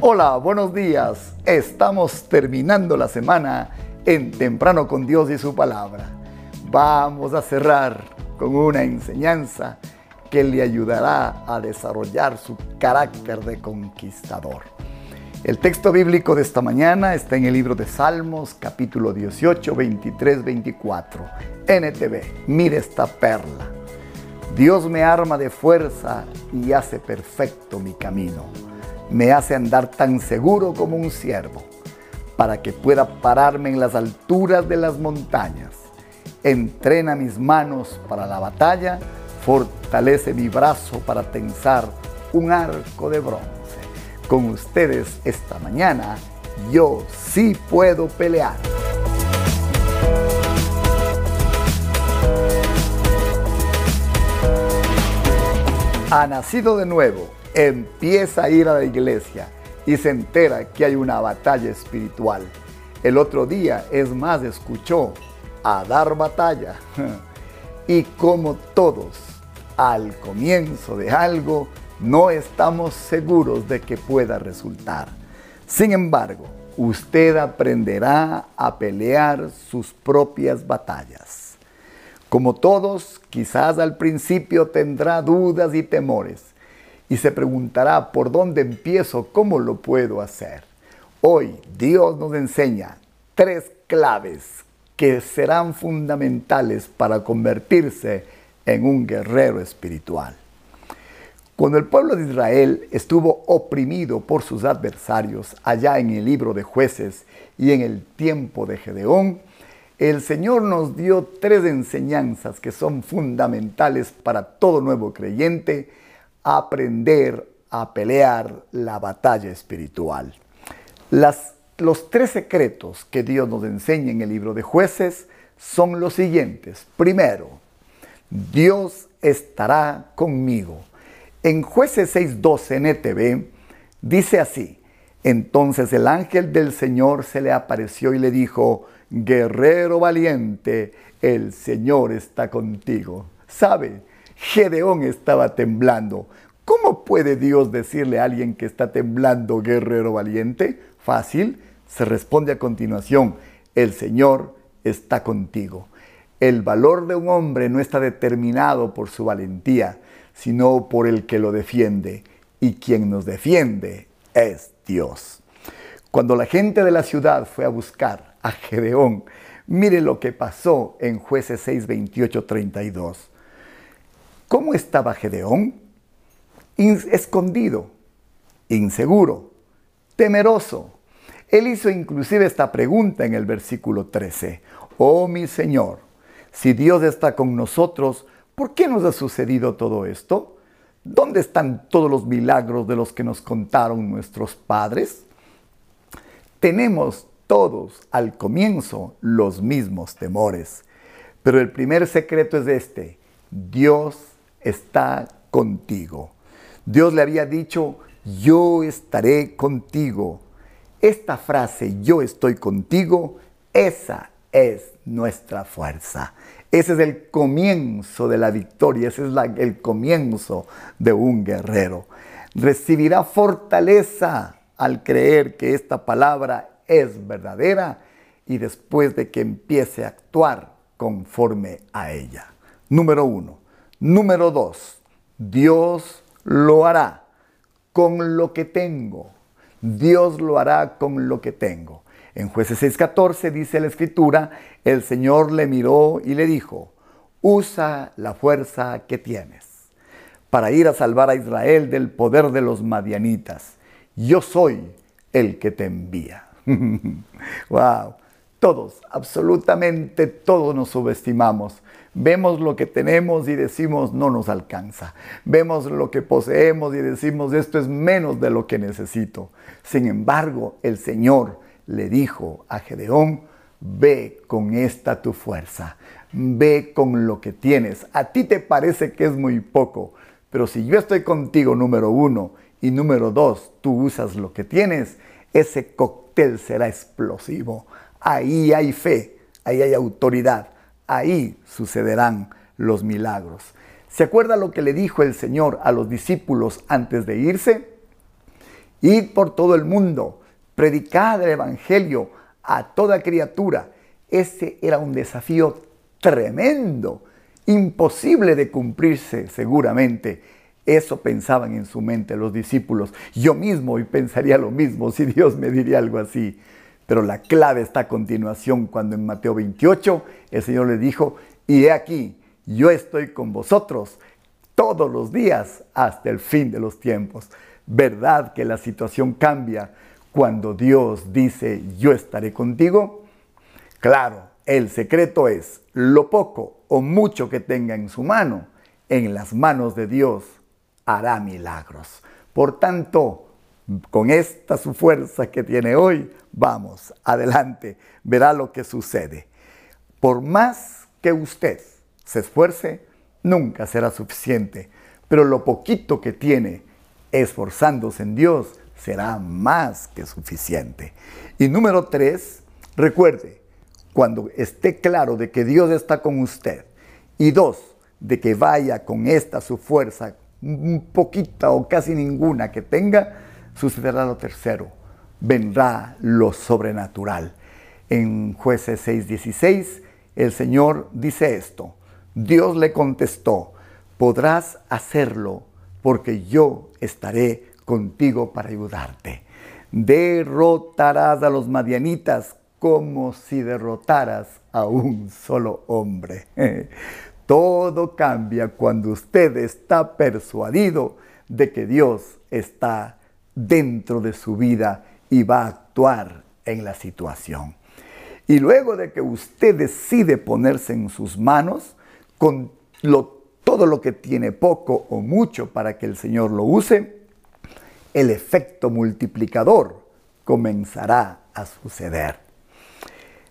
Hola, buenos días. Estamos terminando la semana en Temprano con Dios y su palabra. Vamos a cerrar con una enseñanza que le ayudará a desarrollar su carácter de conquistador. El texto bíblico de esta mañana está en el libro de Salmos, capítulo 18, 23, 24. NTV, mire esta perla. Dios me arma de fuerza y hace perfecto mi camino. Me hace andar tan seguro como un ciervo, para que pueda pararme en las alturas de las montañas. Entrena mis manos para la batalla, fortalece mi brazo para tensar un arco de bronce. Con ustedes esta mañana, yo sí puedo pelear. ha nacido de nuevo, empieza a ir a la iglesia y se entera que hay una batalla espiritual. El otro día, es más, escuchó a dar batalla. Y como todos, al comienzo de algo, no estamos seguros de que pueda resultar. Sin embargo, usted aprenderá a pelear sus propias batallas. Como todos, quizás al principio tendrá dudas y temores y se preguntará por dónde empiezo, cómo lo puedo hacer. Hoy Dios nos enseña tres claves que serán fundamentales para convertirse en un guerrero espiritual. Cuando el pueblo de Israel estuvo oprimido por sus adversarios allá en el libro de jueces y en el tiempo de Gedeón, el Señor nos dio tres enseñanzas que son fundamentales para todo nuevo creyente aprender a pelear la batalla espiritual. los tres secretos que Dios nos enseña en el libro de jueces son los siguientes. Primero, Dios estará conmigo. En jueces 6.12 NTV dice así, entonces el ángel del Señor se le apareció y le dijo, guerrero valiente, el Señor está contigo. ¿Sabe? Gedeón estaba temblando. ¿Cómo puede Dios decirle a alguien que está temblando, guerrero valiente? Fácil, se responde a continuación, el Señor está contigo. El valor de un hombre no está determinado por su valentía, sino por el que lo defiende. Y quien nos defiende es Dios. Cuando la gente de la ciudad fue a buscar a Gedeón. Mire lo que pasó en jueces 6, 28, 32. ¿Cómo estaba Gedeón? Escondido, inseguro, temeroso. Él hizo inclusive esta pregunta en el versículo 13. Oh mi Señor, si Dios está con nosotros, ¿por qué nos ha sucedido todo esto? ¿Dónde están todos los milagros de los que nos contaron nuestros padres? Tenemos todos al comienzo los mismos temores. Pero el primer secreto es este, Dios está contigo. Dios le había dicho, yo estaré contigo. Esta frase, yo estoy contigo, esa es nuestra fuerza. Ese es el comienzo de la victoria, ese es el comienzo de un guerrero. Recibirá fortaleza al creer que esta palabra es verdadera y después de que empiece a actuar conforme a ella. Número uno. Número dos, Dios lo hará con lo que tengo. Dios lo hará con lo que tengo. En jueces 6:14 dice la escritura, el Señor le miró y le dijo, usa la fuerza que tienes para ir a salvar a Israel del poder de los madianitas. Yo soy el que te envía. wow. Todos, absolutamente todos nos subestimamos. Vemos lo que tenemos y decimos no nos alcanza. Vemos lo que poseemos y decimos esto es menos de lo que necesito. Sin embargo, el Señor le dijo a Gedeón, ve con esta tu fuerza, ve con lo que tienes. A ti te parece que es muy poco, pero si yo estoy contigo, número uno, y número dos, tú usas lo que tienes, ese cóctel será explosivo. Ahí hay fe, ahí hay autoridad, ahí sucederán los milagros. ¿Se acuerda lo que le dijo el Señor a los discípulos antes de irse? Id por todo el mundo, predicad el Evangelio a toda criatura. Ese era un desafío tremendo, imposible de cumplirse seguramente. Eso pensaban en su mente los discípulos. Yo mismo hoy pensaría lo mismo si Dios me diría algo así. Pero la clave está a continuación cuando en Mateo 28 el Señor le dijo, y he aquí, yo estoy con vosotros todos los días hasta el fin de los tiempos. ¿Verdad que la situación cambia cuando Dios dice, yo estaré contigo? Claro, el secreto es lo poco o mucho que tenga en su mano, en las manos de Dios hará milagros. Por tanto, con esta su fuerza que tiene hoy, vamos, adelante, verá lo que sucede. Por más que usted se esfuerce, nunca será suficiente, pero lo poquito que tiene, esforzándose en Dios, será más que suficiente. Y número tres, recuerde, cuando esté claro de que Dios está con usted, y dos, de que vaya con esta su fuerza, un poquita o casi ninguna que tenga, sucederá lo tercero, vendrá lo sobrenatural. En jueces 6:16 el Señor dice esto, Dios le contestó, podrás hacerlo porque yo estaré contigo para ayudarte. Derrotarás a los madianitas como si derrotaras a un solo hombre. Todo cambia cuando usted está persuadido de que Dios está dentro de su vida y va a actuar en la situación. Y luego de que usted decide ponerse en sus manos con todo lo que tiene poco o mucho para que el Señor lo use, el efecto multiplicador comenzará a suceder.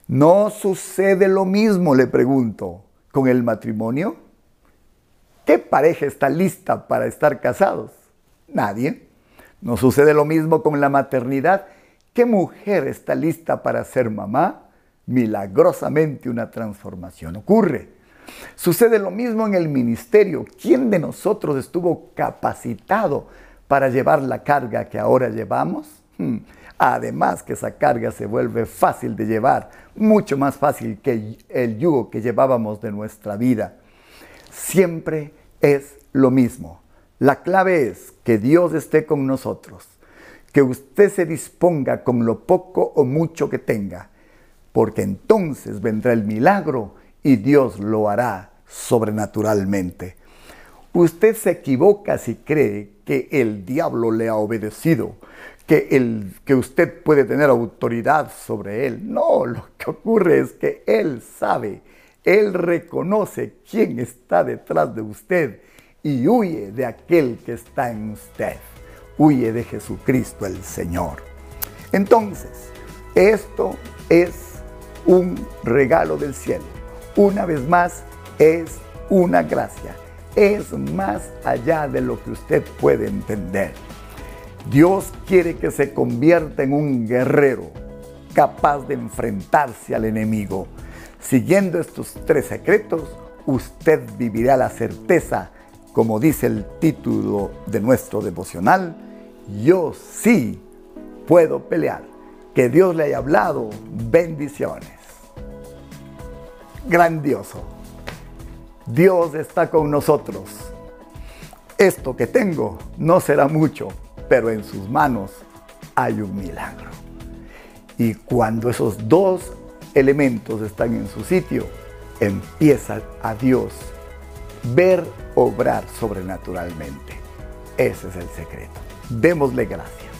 ¿No sucede lo mismo, le pregunto, con el matrimonio? ¿Qué pareja está lista para estar casados? Nadie. ¿No sucede lo mismo con la maternidad? ¿Qué mujer está lista para ser mamá? Milagrosamente una transformación ocurre. Sucede lo mismo en el ministerio. ¿Quién de nosotros estuvo capacitado para llevar la carga que ahora llevamos? Hmm. Además que esa carga se vuelve fácil de llevar, mucho más fácil que el yugo que llevábamos de nuestra vida. Siempre es lo mismo. La clave es que Dios esté con nosotros, que usted se disponga con lo poco o mucho que tenga, porque entonces vendrá el milagro y Dios lo hará sobrenaturalmente. Usted se equivoca si cree que el diablo le ha obedecido, que, el, que usted puede tener autoridad sobre él. No, lo que ocurre es que él sabe, él reconoce quién está detrás de usted y huye de aquel que está en usted. Huye de Jesucristo el Señor. Entonces, esto es un regalo del cielo. Una vez más, es una gracia. Es más allá de lo que usted puede entender. Dios quiere que se convierta en un guerrero capaz de enfrentarse al enemigo. Siguiendo estos tres secretos, usted vivirá la certeza como dice el título de nuestro devocional, yo sí puedo pelear. Que Dios le haya hablado. Bendiciones. Grandioso. Dios está con nosotros. Esto que tengo no será mucho, pero en sus manos hay un milagro. Y cuando esos dos elementos están en su sitio, empieza a Dios ver obrar sobrenaturalmente. Ese es el secreto. Démosle gracias.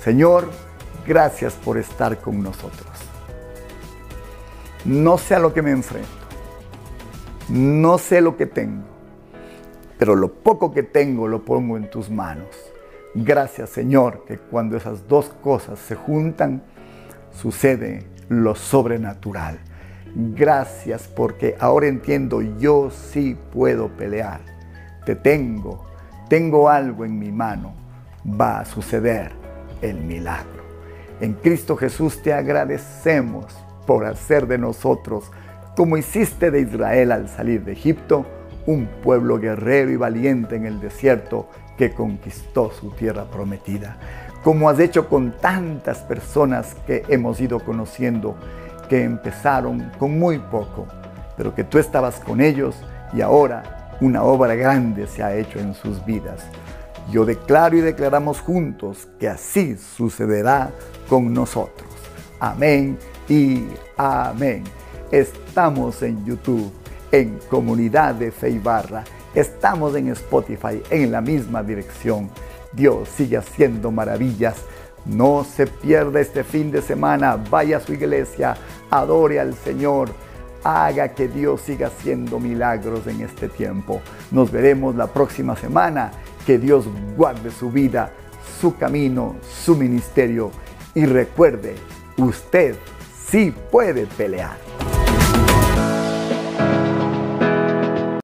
Señor, gracias por estar con nosotros. No sé a lo que me enfrento. No sé lo que tengo. Pero lo poco que tengo lo pongo en tus manos. Gracias Señor que cuando esas dos cosas se juntan, sucede lo sobrenatural. Gracias porque ahora entiendo, yo sí puedo pelear. Te tengo, tengo algo en mi mano. Va a suceder el milagro. En Cristo Jesús te agradecemos por hacer de nosotros, como hiciste de Israel al salir de Egipto, un pueblo guerrero y valiente en el desierto que conquistó su tierra prometida como has hecho con tantas personas que hemos ido conociendo, que empezaron con muy poco, pero que tú estabas con ellos y ahora una obra grande se ha hecho en sus vidas. Yo declaro y declaramos juntos que así sucederá con nosotros. Amén y amén. Estamos en YouTube, en Comunidad de Fe. Estamos en Spotify, en la misma dirección. Dios sigue haciendo maravillas. No se pierda este fin de semana. Vaya a su iglesia, adore al Señor. Haga que Dios siga haciendo milagros en este tiempo. Nos veremos la próxima semana. Que Dios guarde su vida, su camino, su ministerio. Y recuerde, usted sí puede pelear.